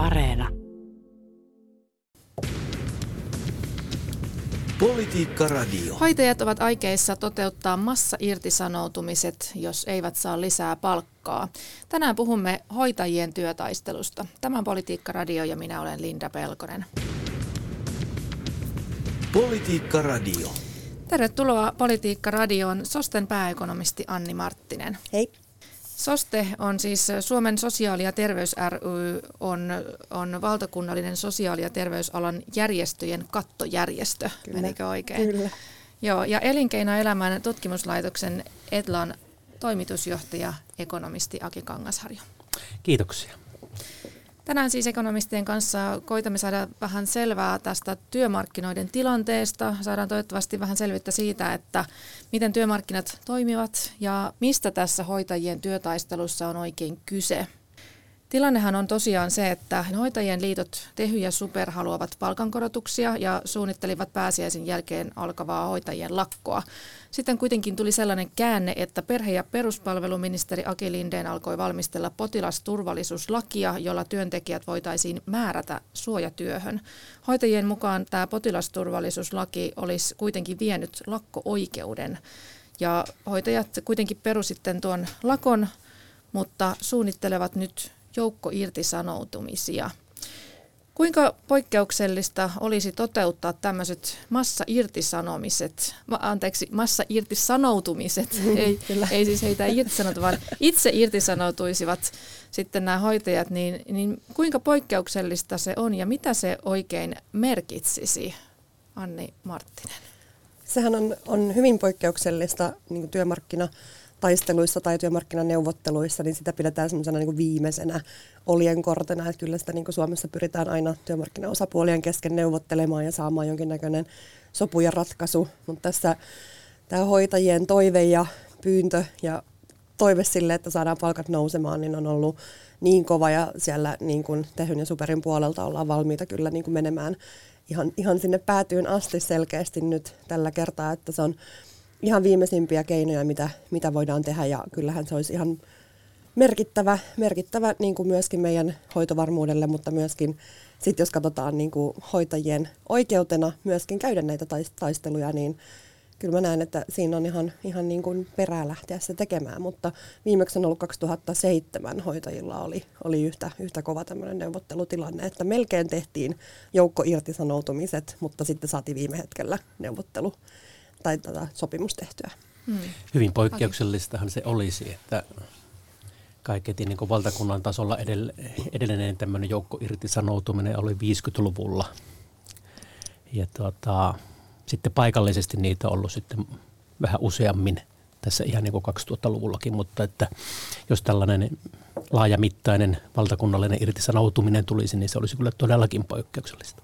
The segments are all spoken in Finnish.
Areena. Politiikka Radio. Hoitajat ovat aikeissa toteuttaa massa-irtisanoutumiset, jos eivät saa lisää palkkaa. Tänään puhumme hoitajien työtaistelusta. Tämä on Politiikka Radio ja minä olen Linda Pelkonen. Politiikka Radio. Tervetuloa Politiikka Radioon Sosten pääekonomisti Anni Marttinen. Hei. SOSTE on siis Suomen sosiaali- ja terveys ry, on, on valtakunnallinen sosiaali- ja terveysalan järjestöjen kattojärjestö, Kyllä. menikö oikein? Kyllä. Joo, ja Elinkeinoelämän tutkimuslaitoksen Etlan toimitusjohtaja, ekonomisti Aki Kangasharjo. Kiitoksia. Tänään siis ekonomistien kanssa koitamme saada vähän selvää tästä työmarkkinoiden tilanteesta. Saadaan toivottavasti vähän selvyyttä siitä, että miten työmarkkinat toimivat ja mistä tässä hoitajien työtaistelussa on oikein kyse. Tilannehan on tosiaan se, että hoitajien liitot Tehy ja Super haluavat palkankorotuksia ja suunnittelivat pääsiäisen jälkeen alkavaa hoitajien lakkoa. Sitten kuitenkin tuli sellainen käänne, että perhe- ja peruspalveluministeri Aki Lindeen alkoi valmistella potilasturvallisuuslakia, jolla työntekijät voitaisiin määrätä suojatyöhön. Hoitajien mukaan tämä potilasturvallisuuslaki olisi kuitenkin vienyt lakko-oikeuden. Ja hoitajat kuitenkin peru sitten tuon lakon, mutta suunnittelevat nyt joukko irtisanoutumisia. Kuinka poikkeuksellista olisi toteuttaa tämmöiset massa-irtisanomiset, anteeksi, massa-irtisanoutumiset, ei, ei siis heitä irtisanoutu, vaan itse irtisanoutuisivat sitten nämä hoitajat, niin, niin kuinka poikkeuksellista se on ja mitä se oikein merkitsisi, Anni Marttinen? Sehän on, on hyvin poikkeuksellista niin työmarkkina taisteluissa tai työmarkkinaneuvotteluissa, niin sitä pidetään semmoisena niin viimeisenä oljenkortena, että kyllä sitä niin kuin Suomessa pyritään aina työmarkkinaosapuolien kesken neuvottelemaan ja saamaan jonkinnäköinen sopu ja ratkaisu, mutta tässä tämä hoitajien toive ja pyyntö ja toive sille, että saadaan palkat nousemaan, niin on ollut niin kova ja siellä niin kuin Tehyn ja Superin puolelta ollaan valmiita kyllä niin kuin menemään ihan, ihan sinne päätyyn asti selkeästi nyt tällä kertaa, että se on ihan viimeisimpiä keinoja, mitä, mitä voidaan tehdä. Ja kyllähän se olisi ihan merkittävä, merkittävä niin kuin myöskin meidän hoitovarmuudelle, mutta myöskin sit jos katsotaan niin kuin hoitajien oikeutena myöskin käydä näitä taisteluja, niin kyllä mä näen, että siinä on ihan, ihan niin kuin perää lähteä se tekemään, mutta viimeksi on ollut 2007 hoitajilla oli, oli yhtä, yhtä kova tämmöinen neuvottelutilanne, että melkein tehtiin joukko irtisanoutumiset, mutta sitten saatiin viime hetkellä neuvottelu tai tätä sopimus tehtyä. Hmm. Hyvin poikkeuksellistahan se olisi, että kaiketi niin valtakunnan tasolla edellinen tämmöinen joukko irtisanoutuminen oli 50-luvulla. Ja tuota, sitten paikallisesti niitä on ollut sitten vähän useammin tässä ihan niin kuin 2000-luvullakin, mutta että jos tällainen laajamittainen valtakunnallinen irtisanoutuminen tulisi, niin se olisi kyllä todellakin poikkeuksellista.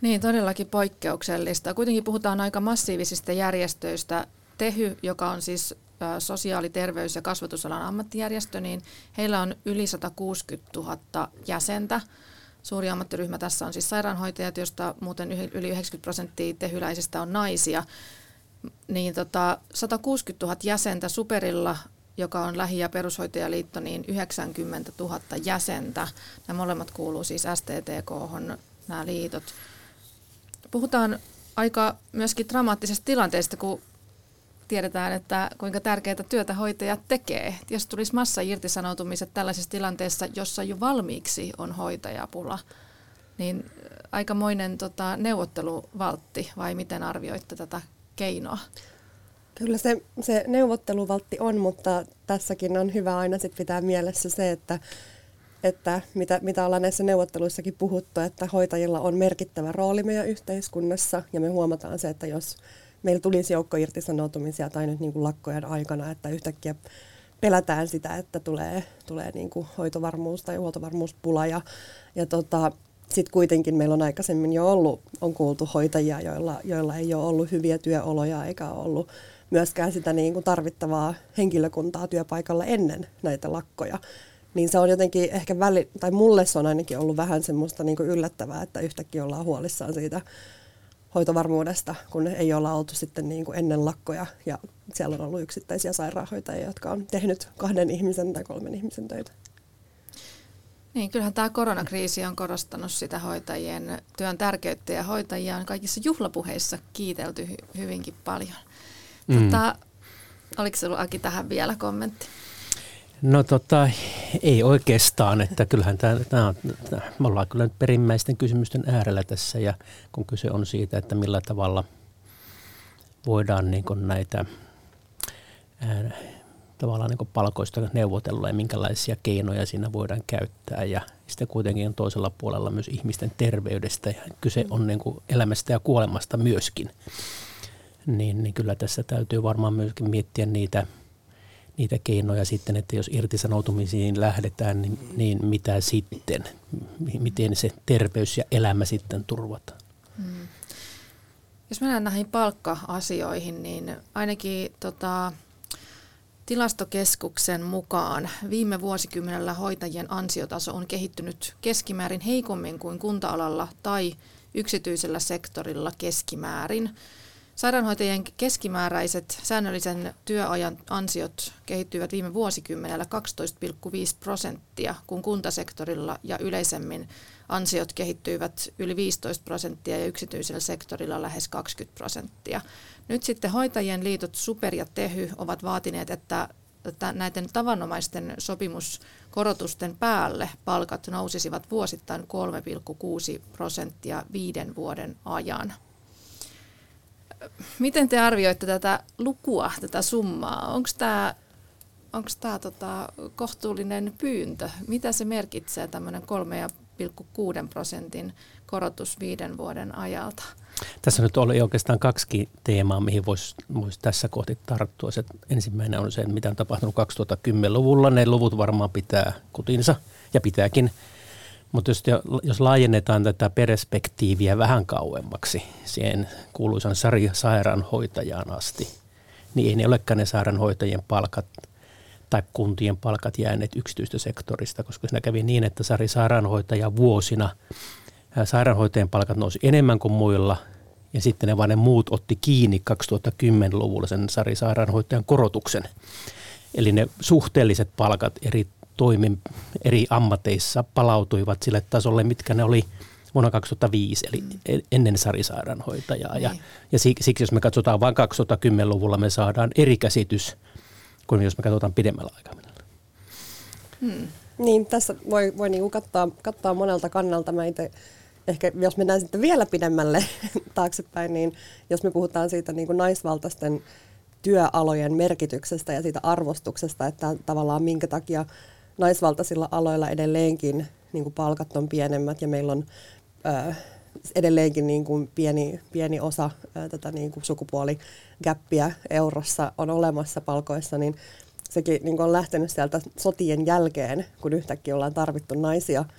Niin, todellakin poikkeuksellista. Kuitenkin puhutaan aika massiivisista järjestöistä. Tehy, joka on siis sosiaali-, terveys- ja kasvatusalan ammattijärjestö, niin heillä on yli 160 000 jäsentä. Suuri ammattiryhmä tässä on siis sairaanhoitajat, josta muuten yli 90 prosenttia tehyläisistä on naisia. Niin tota, 160 000 jäsentä Superilla, joka on lähi- ja perushoitajaliitto, niin 90 000 jäsentä. Nämä molemmat kuuluu siis STTK, nämä liitot. Puhutaan aika myöskin dramaattisesta tilanteesta, kun tiedetään, että kuinka tärkeää työtä hoitajat tekee. Jos tulisi massa irtisanoutumiset tällaisessa tilanteessa, jossa jo valmiiksi on hoitajapula, niin aikamoinen tota, neuvotteluvaltti, vai miten arvioitte tätä keinoa? Kyllä se, se neuvotteluvaltti on, mutta tässäkin on hyvä aina sit pitää mielessä se, että että mitä, mitä ollaan näissä neuvotteluissakin puhuttu, että hoitajilla on merkittävä rooli meidän yhteiskunnassa. Ja me huomataan se, että jos meillä tulisi joukko irtisanoutumisia tai nyt niin kuin lakkojen aikana, että yhtäkkiä pelätään sitä, että tulee, tulee niin kuin hoitovarmuus tai huoltovarmuuspula. Ja, ja tota, sitten kuitenkin meillä on aikaisemmin jo ollut, on kuultu hoitajia, joilla, joilla ei ole ollut hyviä työoloja eikä ollut myöskään sitä niin kuin tarvittavaa henkilökuntaa työpaikalla ennen näitä lakkoja niin se on jotenkin ehkä väli, tai mulle se on ainakin ollut vähän semmoista niin yllättävää, että yhtäkkiä ollaan huolissaan siitä hoitovarmuudesta, kun ei olla oltu sitten niin kuin ennen lakkoja ja siellä on ollut yksittäisiä sairaanhoitajia, jotka on tehnyt kahden ihmisen tai kolmen ihmisen töitä. Niin, kyllähän tämä koronakriisi on korostanut sitä hoitajien työn tärkeyttä ja hoitajia on kaikissa juhlapuheissa kiitelty hy- hyvinkin paljon. Mm. Tota, oliko sinulla Aki tähän vielä kommentti? No tota, ei oikeastaan, että kyllähän tämä, tämä on, me ollaan kyllä nyt perimmäisten kysymysten äärellä tässä ja kun kyse on siitä, että millä tavalla voidaan niin näitä ää, tavallaan niin palkoista neuvotella ja minkälaisia keinoja siinä voidaan käyttää. Ja sitten kuitenkin on toisella puolella myös ihmisten terveydestä ja kyse on niin kuin elämästä ja kuolemasta myöskin. Niin, niin kyllä tässä täytyy varmaan myöskin miettiä niitä, niitä keinoja sitten, että jos irtisanoutumisiin lähdetään, niin, niin mitä sitten? Miten se terveys ja elämä sitten turvataan? Hmm. Jos mennään näihin palkka-asioihin, niin ainakin tota, Tilastokeskuksen mukaan viime vuosikymmenellä hoitajien ansiotaso on kehittynyt keskimäärin heikommin kuin kunta-alalla tai yksityisellä sektorilla keskimäärin. Sairaanhoitajien keskimääräiset säännöllisen työajan ansiot kehittyivät viime vuosikymmenellä 12,5 prosenttia, kun kuntasektorilla ja yleisemmin ansiot kehittyivät yli 15 prosenttia ja yksityisellä sektorilla lähes 20 prosenttia. Nyt sitten hoitajien liitot Super ja Tehy ovat vaatineet, että näiden tavanomaisten sopimuskorotusten päälle palkat nousisivat vuosittain 3,6 prosenttia viiden vuoden ajan. Miten te arvioitte tätä lukua, tätä summaa? Onko tämä onko tämä tota, kohtuullinen pyyntö? Mitä se merkitsee tämmöinen 3,6 prosentin korotus viiden vuoden ajalta? Tässä nyt oli oikeastaan kaksi teemaa, mihin voisi vois tässä kohti tarttua. Se ensimmäinen on se, mitä on tapahtunut 2010-luvulla. Ne luvut varmaan pitää kutinsa ja pitääkin. Mutta jos, jos laajennetaan tätä perspektiiviä vähän kauemmaksi siihen kuuluisan Sari sairaanhoitajaan asti, niin ei ne olekaan ne sairaanhoitajien palkat tai kuntien palkat jääneet yksityistä sektorista, koska siinä kävi niin, että Sari sairaanhoitaja vuosina – sairaanhoitajien palkat nousi enemmän kuin muilla, ja sitten ne vaan ne muut otti kiinni 2010-luvulla sen Sari sairaanhoitajan korotuksen. Eli ne suhteelliset palkat eri toimin, eri ammateissa palautuivat sille tasolle, mitkä ne oli vuonna 2005, eli mm. ennen Sari-sairaanhoitajaa. Ja, niin. ja siksi, jos me katsotaan vain 2010-luvulla, me saadaan eri käsitys kuin jos me katsotaan pidemmällä aikavälillä. Hmm. Niin, tässä voi, voi niinku katsoa, katsoa monelta kannalta. Mä itse ehkä jos mennään sitten vielä pidemmälle taaksepäin, niin jos me puhutaan siitä niin kuin naisvaltaisten työalojen merkityksestä ja siitä arvostuksesta, että tavallaan minkä takia naisvaltaisilla aloilla edelleenkin niin kuin palkat on pienemmät ja meillä on ö, edelleenkin niin kuin pieni, pieni osa ö, tätä niin kuin sukupuoligäppiä eurossa on olemassa palkoissa, niin sekin niin kuin on lähtenyt sieltä sotien jälkeen, kun yhtäkkiä ollaan tarvittu naisia –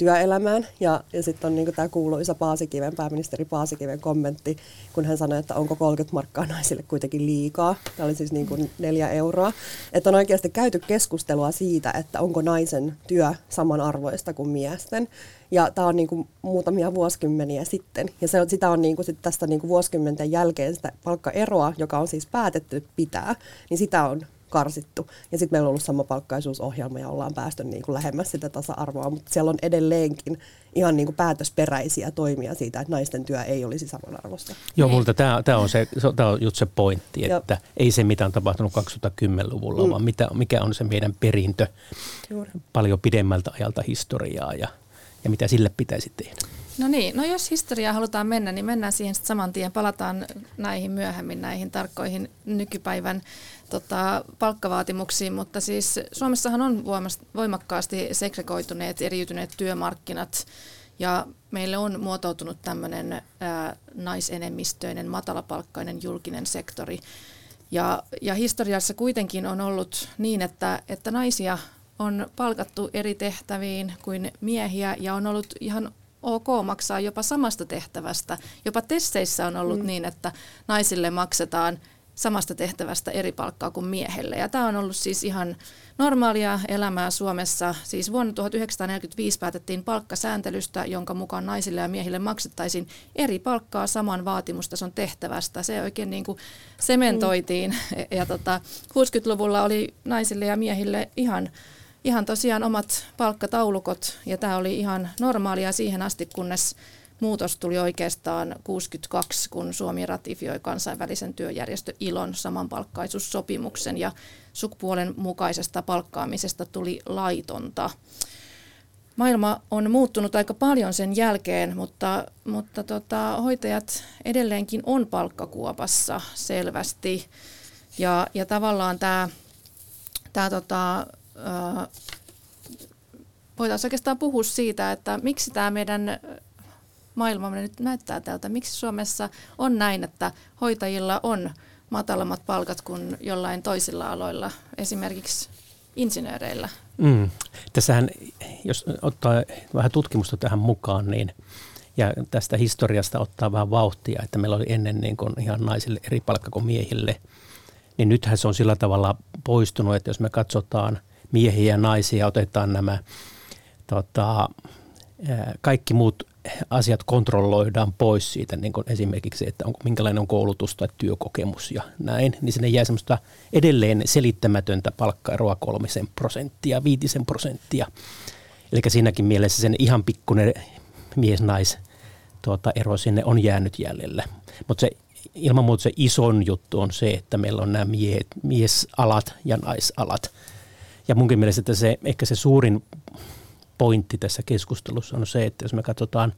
työelämään. Ja, ja sitten on niin tämä kuuluisa Paasikiven, pääministeri Paasikiven kommentti, kun hän sanoi, että onko 30 markkaa naisille kuitenkin liikaa. Tämä oli siis niin kuin neljä euroa. Että on oikeasti käyty keskustelua siitä, että onko naisen työ samanarvoista kuin miesten. Ja tämä on niin kuin muutamia vuosikymmeniä sitten. Ja se, sitä on niin kuin sit tästä niin kuin vuosikymmenten jälkeen sitä palkkaeroa, joka on siis päätetty pitää, niin sitä on karsittu. Ja sitten meillä on ollut sama palkkaisuusohjelma ja ollaan päästy niin kuin lähemmäs sitä tasa-arvoa, mutta siellä on edelleenkin ihan niin kuin päätösperäisiä toimia siitä, että naisten työ ei olisi samanarvoista. Joo, multa tämä, tämä on, se, tämä on just se pointti, että ja. ei se mitä on tapahtunut 2010-luvulla, mm. vaan mitä, mikä on se meidän perintö Juuri. paljon pidemmältä ajalta historiaa ja, ja mitä sille pitäisi tehdä. No niin, no jos historiaa halutaan mennä, niin mennään siihen sitten saman tien. Palataan näihin myöhemmin, näihin tarkkoihin nykypäivän tota, palkkavaatimuksiin, mutta siis Suomessahan on voimakkaasti segregoituneet, eriytyneet työmarkkinat ja meille on muotoutunut tämmöinen naisenemmistöinen, matalapalkkainen julkinen sektori. Ja, ja historiassa kuitenkin on ollut niin, että, että naisia on palkattu eri tehtäviin kuin miehiä ja on ollut ihan ok maksaa jopa samasta tehtävästä. Jopa testeissä on ollut mm. niin, että naisille maksetaan samasta tehtävästä eri palkkaa kuin miehelle. Ja tämä on ollut siis ihan normaalia elämää Suomessa. Siis vuonna 1945 päätettiin palkkasääntelystä, jonka mukaan naisille ja miehille maksettaisiin eri palkkaa saman vaatimustason tehtävästä. Se oikein niin kuin sementoitiin. Mm. Ja tota, 60-luvulla oli naisille ja miehille ihan ihan tosiaan omat palkkataulukot ja tämä oli ihan normaalia siihen asti, kunnes muutos tuli oikeastaan 62, kun Suomi ratifioi kansainvälisen työjärjestö ILON samanpalkkaisuussopimuksen ja sukupuolen mukaisesta palkkaamisesta tuli laitonta. Maailma on muuttunut aika paljon sen jälkeen, mutta, mutta tota, hoitajat edelleenkin on palkkakuopassa selvästi. Ja, ja tavallaan tämä, tämä tota, voitaisiin oikeastaan puhua siitä, että miksi tämä meidän maailma nyt näyttää tältä. Miksi Suomessa on näin, että hoitajilla on matalammat palkat kuin jollain toisilla aloilla, esimerkiksi insinööreillä? Mm. Tässähän, jos ottaa vähän tutkimusta tähän mukaan, niin ja tästä historiasta ottaa vähän vauhtia, että meillä oli ennen niin kuin ihan naisille eri palkka kuin miehille, niin nythän se on sillä tavalla poistunut, että jos me katsotaan miehiä ja naisia, otetaan nämä tota, kaikki muut asiat kontrolloidaan pois siitä, niin kuin esimerkiksi, että onko, minkälainen on koulutus tai työkokemus ja näin, niin sinne jää semmoista edelleen selittämätöntä palkkaeroa kolmisen prosenttia, viitisen prosenttia. Eli siinäkin mielessä sen ihan pikkuinen mies-nais tuota, ero sinne on jäänyt jäljelle. Mutta se ilman muuta se ison juttu on se, että meillä on nämä miehet, miesalat ja naisalat. Ja munkin mielestä että se, ehkä se suurin pointti tässä keskustelussa on se, että jos me katsotaan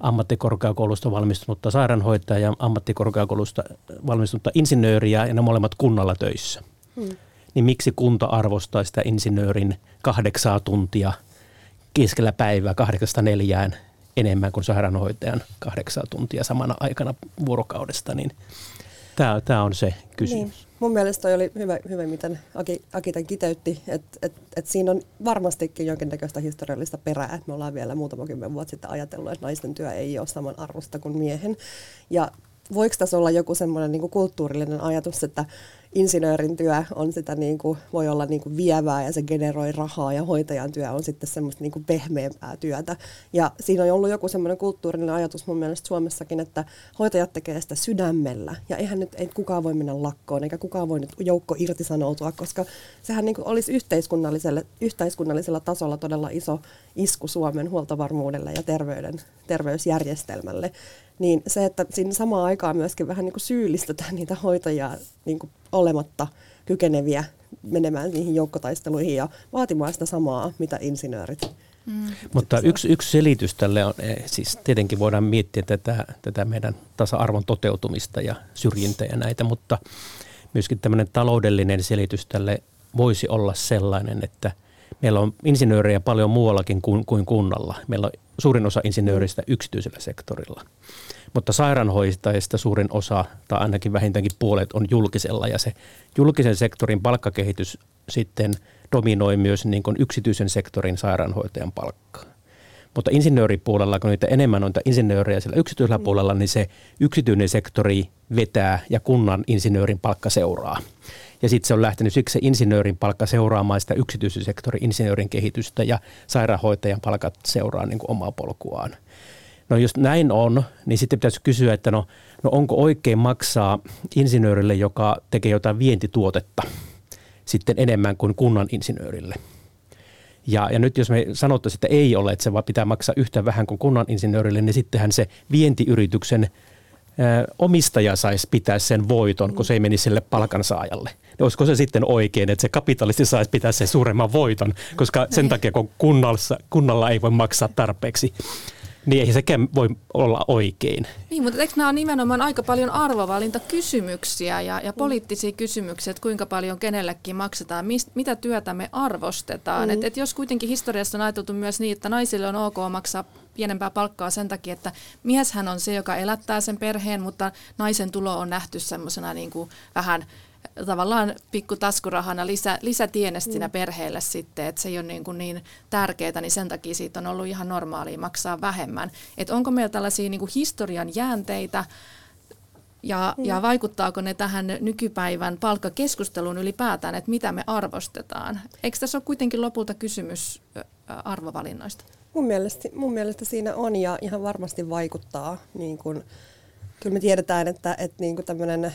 ammattikorkeakoulusta valmistunutta sairaanhoitajaa ja ammattikorkeakoulusta valmistunutta insinööriä ja ne molemmat kunnalla töissä, hmm. niin miksi kunta arvostaa sitä insinöörin kahdeksaa tuntia keskellä päivää kahdeksasta neljään enemmän kuin sairaanhoitajan kahdeksaa tuntia samana aikana vuorokaudesta, niin tämä, tämä on se kysymys. Niin. Mun mielestä toi oli hyvä, hyvä miten Aki, Aki tämän kiteytti, että et, et siinä on varmastikin jonkinnäköistä historiallista perää, että me ollaan vielä muutama kymmen vuotta sitten ajatellut, että naisten työ ei ole saman arvosta kuin miehen. Ja voiko tässä olla joku semmoinen niin kulttuurillinen ajatus, että insinöörin työ on sitä niin kuin, voi olla niin kuin vievää ja se generoi rahaa ja hoitajan työ on sitten semmoista niin kuin pehmeämpää työtä. Ja siinä on ollut joku semmoinen kulttuurinen ajatus mun mielestä Suomessakin, että hoitajat tekee sitä sydämellä ja eihän nyt ei kukaan voi mennä lakkoon eikä kukaan voi nyt joukko irtisanoutua, koska sehän niin kuin olisi yhteiskunnalliselle, yhteiskunnallisella tasolla todella iso isku Suomen huoltovarmuudelle ja terveyden, terveysjärjestelmälle niin se, että siinä samaan aikaan myöskin vähän niin kuin syyllistetään niitä hoitajia niin kuin olematta kykeneviä menemään niihin joukkotaisteluihin ja vaatimaan sitä samaa, mitä insinöörit. Mm. Mutta yksi, yksi selitys tälle on, eh, siis tietenkin voidaan miettiä tätä, tätä meidän tasa-arvon toteutumista ja syrjintä ja näitä, mutta myöskin tämmöinen taloudellinen selitys tälle voisi olla sellainen, että meillä on insinöörejä paljon muuallakin kuin, kuin kunnalla. Meillä on suurin osa insinööristä yksityisellä sektorilla. Mutta sairaanhoitajista suurin osa, tai ainakin vähintäänkin puolet, on julkisella. Ja se julkisen sektorin palkkakehitys sitten dominoi myös niin kuin yksityisen sektorin sairaanhoitajan palkkaa. Mutta insinööripuolella, kun niitä enemmän on insinöörejä siellä yksityisellä puolella, niin se yksityinen sektori vetää ja kunnan insinöörin palkka seuraa. Ja sitten se on lähtenyt siksi se insinöörin palkka seuraamaan sitä yksityisen sektorin insinöörin kehitystä ja sairaanhoitajan palkat seuraa niin kuin omaa polkuaan. No jos näin on, niin sitten pitäisi kysyä, että no, no onko oikein maksaa insinöörille, joka tekee jotain vientituotetta, sitten enemmän kuin kunnan insinöörille. Ja, ja nyt jos me sanottaisiin, että ei ole, että se vaan pitää maksaa yhtä vähän kuin kunnan insinöörille, niin sittenhän se vientiyrityksen omistaja saisi pitää sen voiton, kun se ei menisi sille palkansaajalle. Niin olisiko se sitten oikein, että se kapitalisti saisi pitää sen suuremman voiton, koska sen niin. takia kun kunnalla, kunnalla ei voi maksaa tarpeeksi niin ei sekään voi olla oikein. Niin, mutta eikö nämä ole nimenomaan aika paljon arvovalintakysymyksiä ja, ja poliittisia kysymyksiä, että kuinka paljon kenellekin maksetaan, mist, mitä työtä me arvostetaan. Mm. Et, et jos kuitenkin historiassa on ajateltu myös niin, että naisille on ok maksaa pienempää palkkaa sen takia, että mieshän on se, joka elättää sen perheen, mutta naisen tulo on nähty semmoisena niin kuin vähän tavallaan pikku taskurahana lisä, lisätienestinä mm. perheelle sitten, että se ei ole niin, kuin niin tärkeää, niin sen takia siitä on ollut ihan normaalia maksaa vähemmän. Että onko meillä tällaisia niin kuin historian jäänteitä, ja, mm. ja vaikuttaako ne tähän nykypäivän palkkakeskusteluun ylipäätään, että mitä me arvostetaan? Eikö tässä ole kuitenkin lopulta kysymys arvovalinnoista? Mun mielestä, mun mielestä siinä on ja ihan varmasti vaikuttaa. Niin kun, kyllä me tiedetään, että, että niin tämmöinen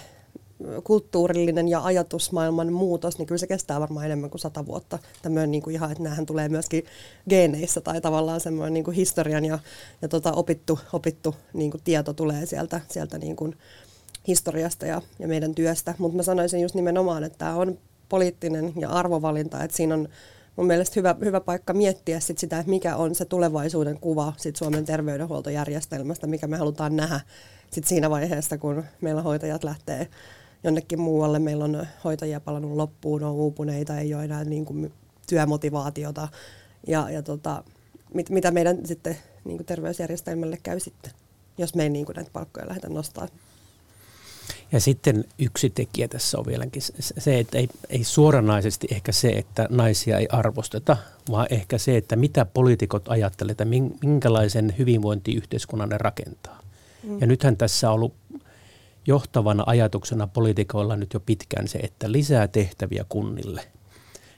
kulttuurillinen ja ajatusmaailman muutos, niin kyllä se kestää varmaan enemmän kuin sata vuotta. Tämmöinen niin ihan, että näähän tulee myöskin geeneissä tai tavallaan semmoinen niin historian ja, ja tota opittu, opittu niin tieto tulee sieltä, sieltä niin historiasta ja, ja meidän työstä. Mutta mä sanoisin just nimenomaan, että tämä on poliittinen ja arvovalinta, että siinä on mun mielestä hyvä, hyvä paikka miettiä sit sitä, että mikä on se tulevaisuuden kuva sit Suomen terveydenhuoltojärjestelmästä, mikä me halutaan nähdä sit siinä vaiheessa, kun meillä hoitajat lähtee jonnekin muualle. Meillä on hoitajia palannut loppuun, on uupuneita, ei ole enää niin kuin työmotivaatiota. Ja, ja tota, mit, mitä meidän sitten niin kuin terveysjärjestelmälle käy sitten, jos me ei niin kuin näitä palkkoja lähdetä nostamaan. Ja sitten yksi tekijä tässä on vieläkin se, että ei, ei suoranaisesti ehkä se, että naisia ei arvosteta, vaan ehkä se, että mitä poliitikot ajattelevat, että minkälaisen hyvinvointiyhteiskunnan ne rakentaa. Mm. Ja nythän tässä on ollut johtavana ajatuksena poliitikoilla nyt jo pitkään se, että lisää tehtäviä kunnille.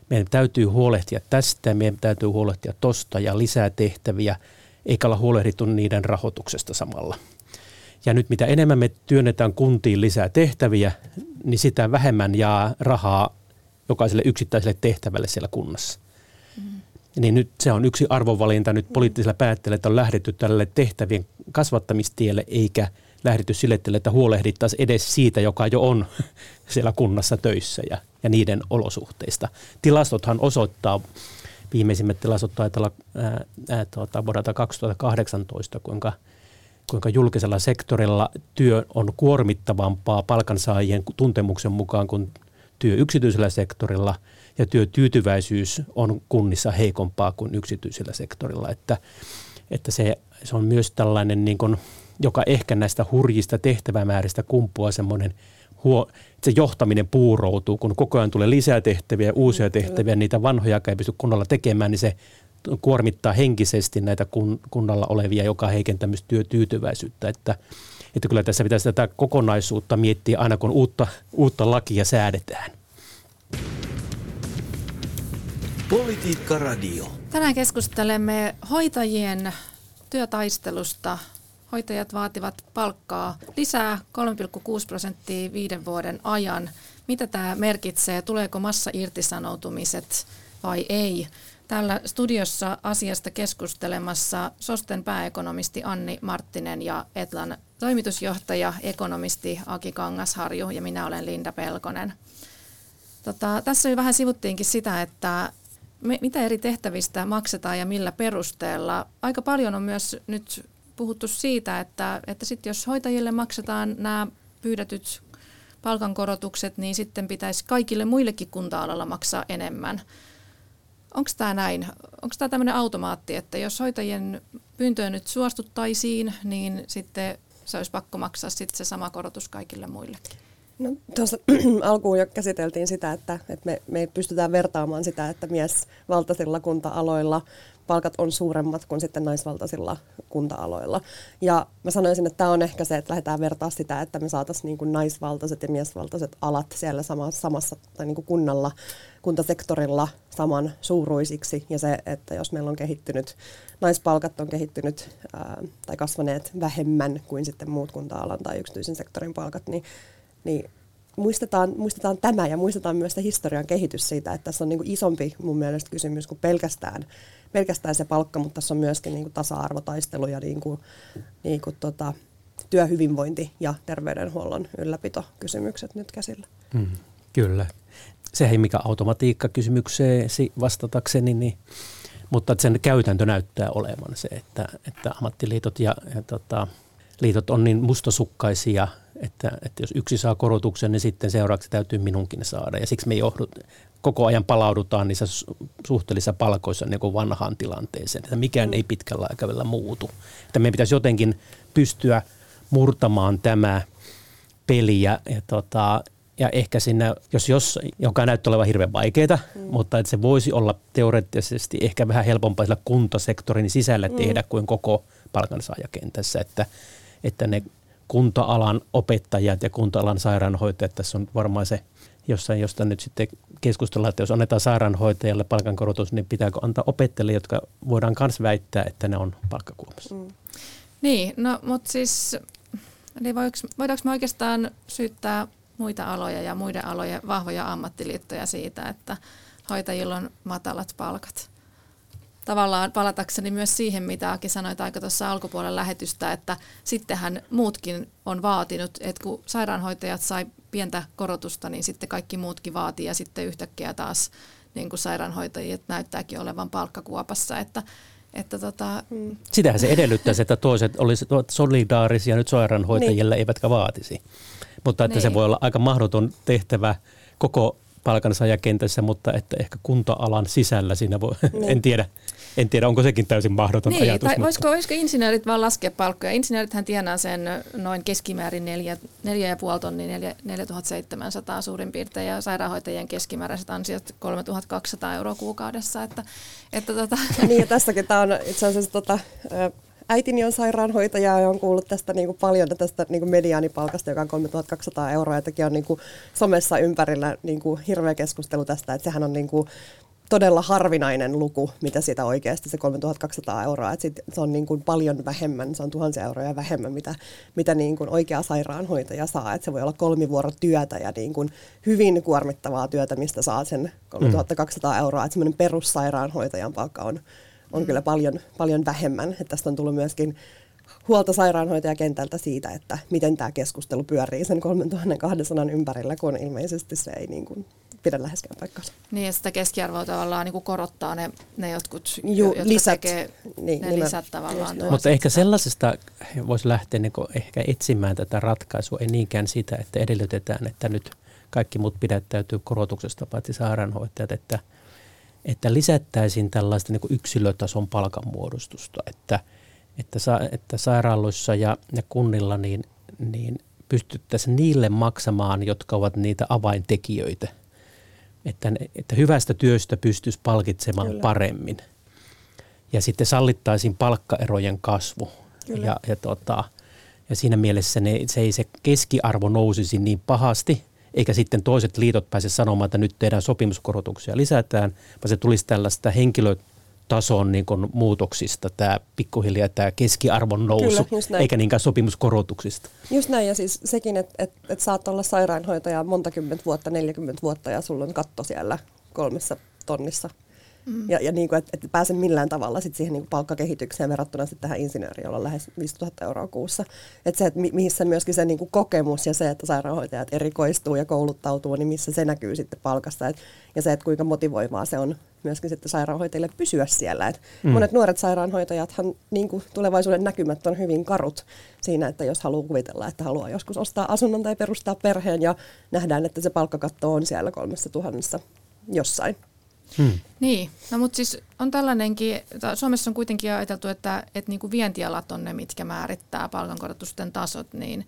Meidän täytyy huolehtia tästä, meidän täytyy huolehtia tosta ja lisää tehtäviä, eikä olla huolehdittu niiden rahoituksesta samalla. Ja nyt mitä enemmän me työnnetään kuntiin lisää tehtäviä, niin sitä vähemmän jää rahaa jokaiselle yksittäiselle tehtävälle siellä kunnassa. Mm. Niin nyt se on yksi arvovalinta nyt poliittisella päättäjällä, että on lähdetty tälle tehtävien kasvattamistielle eikä lähdetty sille, että huolehdittaisiin edes siitä, joka jo on siellä kunnassa töissä ja, ja niiden olosuhteista. Tilastothan osoittaa, viimeisimmät tilastot taitaa olla ää, ää, tuota, vuodelta 2018, kuinka – kuinka julkisella sektorilla työ on kuormittavampaa palkansaajien tuntemuksen mukaan kuin työ yksityisellä sektorilla ja työtyytyväisyys on kunnissa heikompaa kuin yksityisellä sektorilla. Että, että se, se on myös tällainen, niin kuin, joka ehkä näistä hurjista tehtävämääristä kumpuaa semmoinen huo, se johtaminen puuroutuu, kun koko ajan tulee lisää tehtäviä, uusia tehtäviä, niitä vanhoja ei pysty kunnolla tekemään, niin se kuormittaa henkisesti näitä kun, kunnalla olevia, joka heikentää myös työtyytyväisyytyytyväisyyttä. Että, että kyllä tässä pitäisi tätä kokonaisuutta miettiä aina kun uutta, uutta lakia säädetään. Politiikka Radio. Tänään keskustelemme hoitajien työtaistelusta. Hoitajat vaativat palkkaa lisää 3,6 prosenttia viiden vuoden ajan. Mitä tämä merkitsee? Tuleeko massa irtisanoutumiset vai ei? Täällä studiossa asiasta keskustelemassa Sosten pääekonomisti Anni Marttinen ja Etlan toimitusjohtaja, ekonomisti Aki Kangasharju ja minä olen Linda Pelkonen. Tota, tässä jo vähän sivuttiinkin sitä, että mitä eri tehtävistä maksetaan ja millä perusteella. Aika paljon on myös nyt puhuttu siitä, että, että sit jos hoitajille maksetaan nämä pyydetyt palkankorotukset, niin sitten pitäisi kaikille muillekin kunta-alalla maksaa enemmän. Onko tämä näin? Onko tämä tämmöinen automaatti, että jos hoitajien pyyntöön nyt suostuttaisiin, niin sitten se olisi pakko maksaa sitten se sama korotus kaikille muillekin? No, tuossa alkuun jo käsiteltiin sitä, että, että me, me pystytään vertaamaan sitä, että miesvaltaisilla kunta-aloilla palkat on suuremmat kuin sitten naisvaltaisilla kunta-aloilla. Ja mä sanoisin, että tämä on ehkä se, että lähdetään vertaa sitä, että me saataisiin niin naisvaltaiset ja miesvaltaiset alat siellä sama, samassa tai niin kuin kunnalla, kuntasektorilla saman suuruisiksi. Ja se, että jos meillä on kehittynyt, naispalkat on kehittynyt ää, tai kasvaneet vähemmän kuin sitten muut kunta-alan tai yksityisen sektorin palkat, niin, niin muistetaan, muistetaan tämä ja muistetaan myös se historian kehitys siitä, että tässä on niin kuin isompi mun mielestä kysymys kuin pelkästään pelkästään se palkka, mutta tässä on myöskin niin kuin tasa-arvotaistelu ja niin kuin, niin kuin tota, työhyvinvointi ja terveydenhuollon ylläpitokysymykset nyt käsillä. Mm, kyllä. Se ei mikä automatiikka kysymykseesi vastatakseni, niin, mutta sen käytäntö näyttää olevan se, että, että ammattiliitot ja, ja tota, liitot on niin mustasukkaisia, että, että jos yksi saa korotuksen, niin sitten seuraavaksi täytyy minunkin saada. Ja siksi me johdut, koko ajan palaudutaan niissä suhteellisissa palkoissa niin kuin vanhaan tilanteeseen, että mikään ei pitkällä aikavälillä muutu. Että meidän pitäisi jotenkin pystyä murtamaan tämä peli ja, ja, tota, ja ehkä sinne, jos jos, joka näyttää olevan hirveän vaikeaa, mm. mutta että se voisi olla teoreettisesti ehkä vähän helpompaa sillä kuntasektorin sisällä mm. tehdä kuin koko palkansaajakentässä, että, että ne kunta-alan opettajat ja kunta-alan sairaanhoitajat, tässä on varmaan se jossain, josta nyt sitten keskustellaan, että jos annetaan sairaanhoitajalle palkankorotus, niin pitääkö antaa opettajille, jotka voidaan myös väittää, että ne on palkkakuomassa. Mm. Niin, no mutta siis, eli voidaanko, me oikeastaan syyttää muita aloja ja muiden alojen vahvoja ammattiliittoja siitä, että hoitajilla on matalat palkat. Tavallaan palatakseni myös siihen, mitä Aki sanoi aika tuossa alkupuolella lähetystä, että sittenhän muutkin on vaatinut, että kun sairaanhoitajat sai pientä korotusta, niin sitten kaikki muutkin vaatii ja sitten yhtäkkiä taas niin kuin sairaanhoitajat näyttääkin olevan palkkakuopassa, että että tota... Hmm. Sitähän se edellyttäisi, että toiset olisivat solidaarisia nyt sairaanhoitajille, niin. eivätkä vaatisi. Mutta että niin. se voi olla aika mahdoton tehtävä koko palkansaajakentässä, mutta että ehkä kunta-alan sisällä siinä voi, niin. en tiedä. En tiedä, onko sekin täysin mahdoton niin, ajatus. Tai mutta... voisiko, voisiko insinöörit vaan laskea palkkoja? Insinöörithän tienaa sen noin keskimäärin 4,5 tonnia, 4700 suurin piirtein, ja sairaanhoitajien keskimääräiset ansiot 3200 euroa kuukaudessa. Että, että tota... Niin, ja tässäkin tämä on itse asiassa tota, äitini on sairaanhoitaja ja on kuullut tästä niin kuin paljon tästä niin kuin mediaanipalkasta, joka on 3200 euroa. Ja on niin kuin somessa ympärillä niin kuin hirveä keskustelu tästä, että sehän on niin kuin todella harvinainen luku, mitä siitä oikeasti se 3200 euroa. Että sit se on niin kuin paljon vähemmän, se on tuhansia euroja vähemmän, mitä, mitä niin kuin oikea sairaanhoitaja saa. Että se voi olla kolmivuorotyötä ja niin kuin hyvin kuormittavaa työtä, mistä saa sen 3200 mm. euroa. Että semmoinen perussairaanhoitajan palkka on on mm. kyllä paljon, paljon vähemmän. Että tästä on tullut myöskin huolta sairaanhoitajakentältä siitä, että miten tämä keskustelu pyörii sen 3200 ympärillä, kun ilmeisesti se ei niin kuin pidä läheskään paikkaansa. Niin, ja sitä keskiarvoa tavallaan niin kuin korottaa ne, ne jotkut, Ju, jotka lisät, tekee niin, ne lisät tavallaan. Mutta ehkä sellaisesta voisi lähteä niin ehkä etsimään tätä ratkaisua, ei niinkään sitä, että edellytetään, että nyt kaikki muut pidättäytyy korotuksesta, paitsi sairaanhoitajat, että – että lisättäisiin tällaista niin yksilötason palkanmuodostusta, että, että, sa, että sairaaloissa ja, ja kunnilla niin, niin pystyttäisiin niille maksamaan, jotka ovat niitä avaintekijöitä. Että, että hyvästä työstä pystyisi palkitsemaan Kyllä. paremmin. Ja sitten sallittaisiin palkkaerojen kasvu. Ja, ja, tota, ja siinä mielessä ne, se ei se keskiarvo nousisi niin pahasti – eikä sitten toiset liitot pääse sanomaan, että nyt tehdään sopimuskorotuksia lisätään, vaan se tulisi tällaista henkilötason niin kuin muutoksista, tämä pikkuhiljaa tämä keskiarvon nousu, Kyllä, eikä niinkään sopimuskorotuksista. Just näin, ja siis sekin, että et, et saat olla sairaanhoitaja monta kymmentä vuotta, 40 vuotta, ja sulla on katto siellä kolmessa tonnissa Mm. Ja, ja niin kuin, että et pääse millään tavalla sit siihen niin kuin palkkakehitykseen verrattuna sit tähän insinööriin, jolla on lähes 5000 euroa kuussa. Että se, että mi, missä myöskin se niin kuin kokemus ja se, että sairaanhoitajat erikoistuu ja kouluttautuu, niin missä se näkyy sitten palkassa. Et, ja se, että kuinka motivoivaa se on myöskin sitten sairaanhoitajille pysyä siellä. Et mm. Monet nuoret sairaanhoitajathan niin kuin tulevaisuuden näkymät on hyvin karut siinä, että jos haluaa kuvitella, että haluaa joskus ostaa asunnon tai perustaa perheen ja nähdään, että se palkkakatto on siellä kolmessa tuhannessa jossain. Hmm. Niin, no mutta siis on tällainenkin, Suomessa on kuitenkin ajateltu, että, että niin kuin vientialat on ne, mitkä määrittää palkankorotusten tasot, niin,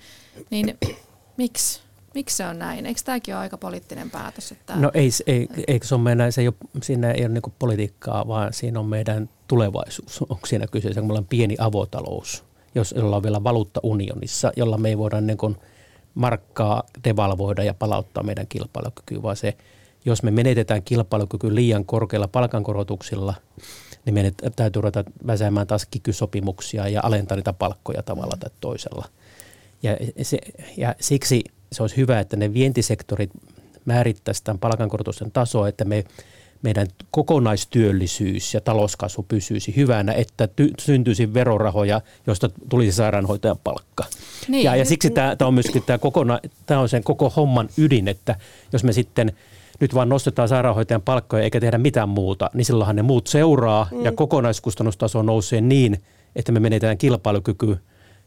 niin miksi? Miksi se on näin? Eikö tämäkin ole aika poliittinen päätös? Että... No ei, ei, ei se, on meidän, se ei ole, siinä ei ole niin politiikkaa, vaan siinä on meidän tulevaisuus. Onko siinä kyseessä, kun meillä on pieni avotalous, jos ollaan vielä valuuttaunionissa, jolla me ei voida niin markkaa devalvoida ja palauttaa meidän kilpailukykyä, vaan se – jos me menetetään kilpailukyky liian korkeilla palkankorotuksilla, niin meidän täytyy ruveta väsäämään taas kikysopimuksia ja alentaa niitä palkkoja tavalla tai toisella. Ja, se, ja siksi se olisi hyvä, että ne vientisektorit määrittäisivät tämän palkankorotusten tasoa, että me, meidän kokonaistyöllisyys ja talouskasvu pysyisi hyvänä, että ty, syntyisi verorahoja, joista tulisi sairaanhoitajan palkka. Niin, ja, ja siksi tämä, tämä on myöskin tämä, kokona, tämä on sen koko homman ydin, että jos me sitten – nyt vaan nostetaan sairaanhoitajan palkkoja eikä tehdä mitään muuta, niin silloinhan ne muut seuraa mm. ja kokonaiskustannustaso nousee niin, että me menetään kilpailukyky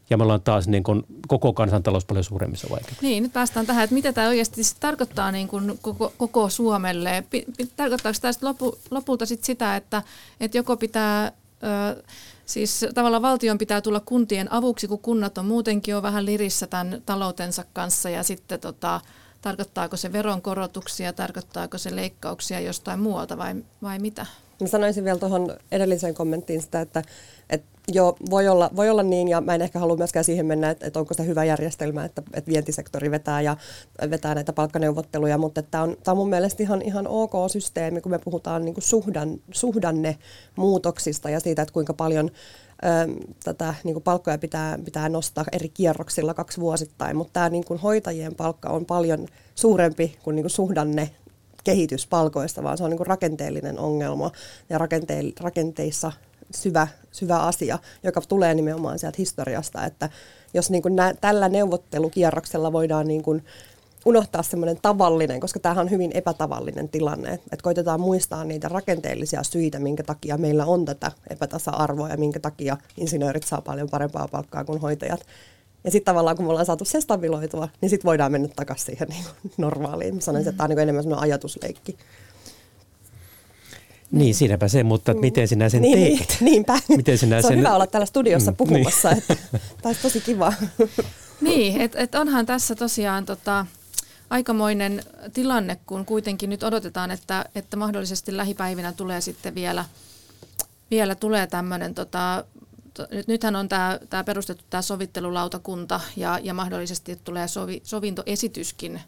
ja me ollaan taas niin kuin koko kansantalous paljon suuremmissa vaikeuksissa. Niin, nyt päästään tähän, että mitä tämä oikeasti tarkoittaa niin kuin koko, koko Suomelle. Tarkoittaako tämä lopu, lopulta sit sitä, että, että joko pitää... Ö, Siis tavallaan valtion pitää tulla kuntien avuksi, kun kunnat on muutenkin jo vähän lirissä tämän taloutensa kanssa ja sitten tota, Tarkoittaako se veronkorotuksia, tarkoittaako se leikkauksia jostain muualta vai, vai mitä? Mä sanoisin vielä tuohon edelliseen kommenttiin sitä, että, että Joo, voi olla, voi olla niin, ja mä en ehkä halua myöskään siihen mennä, että, että onko se hyvä järjestelmä, että, että vientisektori vetää ja vetää näitä palkkaneuvotteluja, mutta tämä on, tämä on mun mielestä ihan, ihan ok systeemi, kun me puhutaan niin kuin suhdan, suhdanne muutoksista ja siitä, että kuinka paljon tätä niin kuin palkkoja pitää, pitää nostaa eri kierroksilla kaksi vuosittain, mutta tämä niin kuin hoitajien palkka on paljon suurempi kuin, niin kuin suhdanne kehitys palkoista, vaan se on niin kuin rakenteellinen ongelma ja rakenteissa syvä, syvä asia, joka tulee nimenomaan sieltä historiasta, että jos niin kuin nä, tällä neuvottelukierroksella voidaan niin kuin unohtaa semmoinen tavallinen, koska tämähän on hyvin epätavallinen tilanne, että koitetaan muistaa niitä rakenteellisia syitä, minkä takia meillä on tätä epätasa-arvoa ja minkä takia insinöörit saa paljon parempaa palkkaa kuin hoitajat. Ja sitten tavallaan kun me ollaan saatu se stabiloitua, niin sitten voidaan mennä takaisin siihen niin normaaliin. Mä sanoisin, että tämä on niin enemmän semmoinen ajatusleikki. Niin, siinäpä se, mutta niin. miten sinä sen niin, teet? Niinpä. Miten sinä se on sen... hyvä olla täällä studiossa mm, puhumassa, niin. että taisi tosi kiva. Niin, että et onhan tässä tosiaan tota, aikamoinen tilanne, kun kuitenkin nyt odotetaan, että, että mahdollisesti lähipäivinä tulee sitten vielä, vielä tulee tämmöinen tota, nyt, nythän on tämä, tämä perustettu tämä sovittelulautakunta ja, ja mahdollisesti tulee sovi, sovintoesityskin,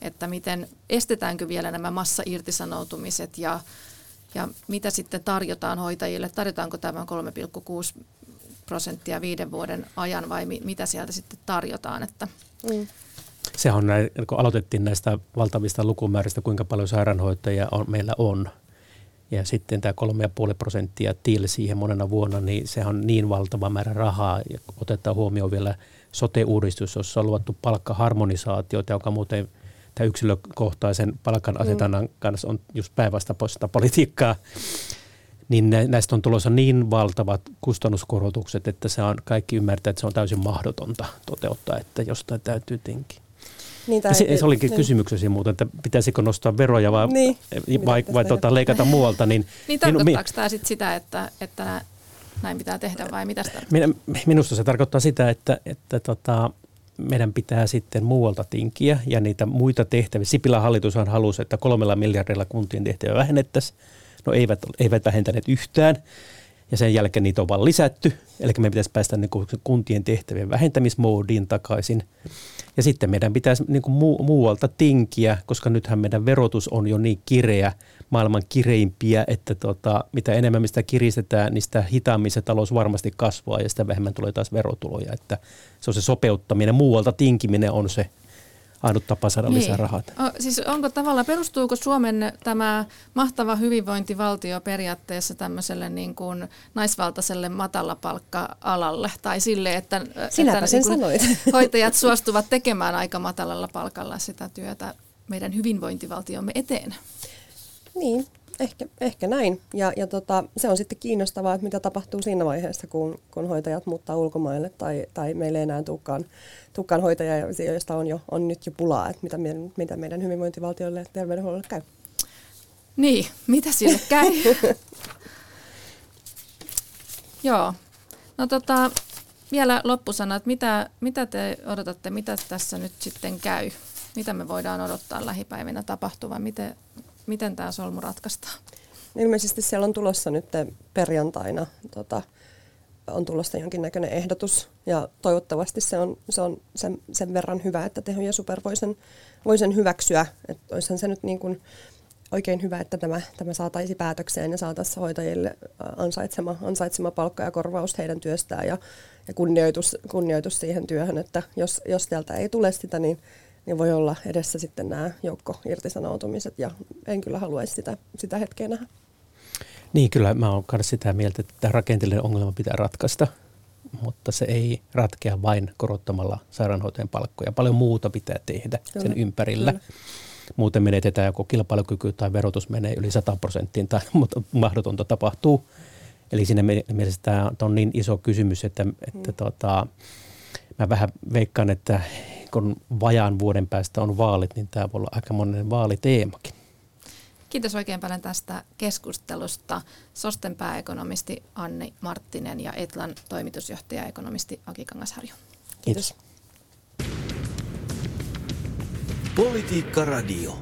että miten estetäänkö vielä nämä massairtisanoutumiset ja, ja mitä sitten tarjotaan hoitajille. Tarjotaanko tämä 3,6 prosenttia viiden vuoden ajan vai mi, mitä sieltä sitten tarjotaan. Että. Mm. Se on näin, kun aloitettiin näistä valtavista lukumääristä, kuinka paljon sairaanhoitajia on, meillä on, ja sitten tämä 3,5 prosenttia tiili siihen monena vuonna, niin se on niin valtava määrä rahaa. Ja otetaan huomioon vielä sote-uudistus, jossa on luvattu palkkaharmonisaatiota, joka muuten tämä yksilökohtaisen palkan asetannan mm. kanssa on just päinvastaista politiikkaa. Niin näistä on tulossa niin valtavat kustannuskorotukset, että se on, kaikki ymmärtää, että se on täysin mahdotonta toteuttaa, että jostain täytyy tinkiä. Niin, tai, se, se olikin niin. kysymyksesi muuten, että pitäisikö nostaa veroja vai, niin, vai, vai tota, leikata muualta. Niin, niin tarkoittaako tämä sit sitä, että, että näin pitää tehdä vai mitä sitä Minä, Minusta se tarkoittaa sitä, että, että tota, meidän pitää sitten muualta tinkiä ja niitä muita tehtäviä. Sipilän hallitushan halusi, että kolmella miljardilla kuntien tehtäviä vähennettäisiin. No eivät, eivät vähentäneet yhtään ja sen jälkeen niitä on vaan lisätty. Eli meidän pitäisi päästä niin kuin kuntien tehtävien vähentämismoodiin takaisin. Ja sitten meidän pitäisi niin kuin muu, muualta tinkiä, koska nythän meidän verotus on jo niin kireä, maailman kireimpiä, että tota, mitä enemmän mistä kiristetään, niin sitä hitaammin se talous varmasti kasvaa ja sitä vähemmän tulee taas verotuloja. Että se on se sopeuttaminen, muualta tinkiminen on se ainut tapa saada niin. lisää rahaa. O, siis onko tavallaan, perustuuko Suomen tämä mahtava hyvinvointivaltio periaatteessa tämmöiselle niin kuin naisvaltaiselle matalapalkka-alalle tai sille, että, Sinäpä että sen niin sanoit. hoitajat suostuvat tekemään aika matalalla palkalla sitä työtä meidän hyvinvointivaltiomme eteen? Niin, Ehkä, ehkä näin. Ja, ja tota, se on sitten kiinnostavaa, että mitä tapahtuu siinä vaiheessa, kun, kun hoitajat muuttaa ulkomaille tai, tai meille ei enää tulekaan, tulekaan hoitajia, joista on, jo, on nyt jo pulaa, että mitä, meidän, mitä meidän hyvinvointivaltiolle ja terveydenhuollolle käy. Niin, mitä sille käy? Joo. No tota, vielä loppusanat. Mitä, mitä te odotatte, mitä tässä nyt sitten käy? Mitä me voidaan odottaa lähipäivinä tapahtuvan? Miten, miten tämä solmu ratkaistaan? Ilmeisesti siellä on tulossa nyt perjantaina tota, on tulossa jonkinnäköinen ehdotus ja toivottavasti se on, se on sen, sen verran hyvä, että Teho ja Super voi sen, voi sen hyväksyä. Että olisihan se nyt niin kuin oikein hyvä, että tämä, tämä saataisi päätökseen ja saataisiin hoitajille ansaitsema, ansaitsema palkka ja korvaus heidän työstään ja, ja kunnioitus, kunnioitus siihen työhön, että jos, jos sieltä ei tule sitä, niin niin voi olla edessä sitten nämä joukko irtisanoutumiset ja en kyllä haluaisi sitä, sitä hetkeä nähdä. Niin, kyllä mä oon myös sitä mieltä, että tämä rakenteellinen ongelma pitää ratkaista, mutta se ei ratkea vain korottamalla sairaanhoitajan palkkoja. Paljon muuta pitää tehdä kyllä, sen ympärillä. Kyllä. Muuten menetetään joko kilpailukyky tai verotus menee yli 100 prosenttiin tai mahdotonta tapahtuu. Eli siinä mielessä tämä on niin iso kysymys, että, että hmm. tota, mä vähän veikkaan, että kun vajaan vuoden päästä on vaalit, niin tämä voi olla aika monen vaaliteemakin. Kiitos oikein paljon tästä keskustelusta. Sosten pääekonomisti Anni Marttinen ja Etlan toimitusjohtaja ekonomisti Aki Kangasharju. Kiitos. Politiikka Radio.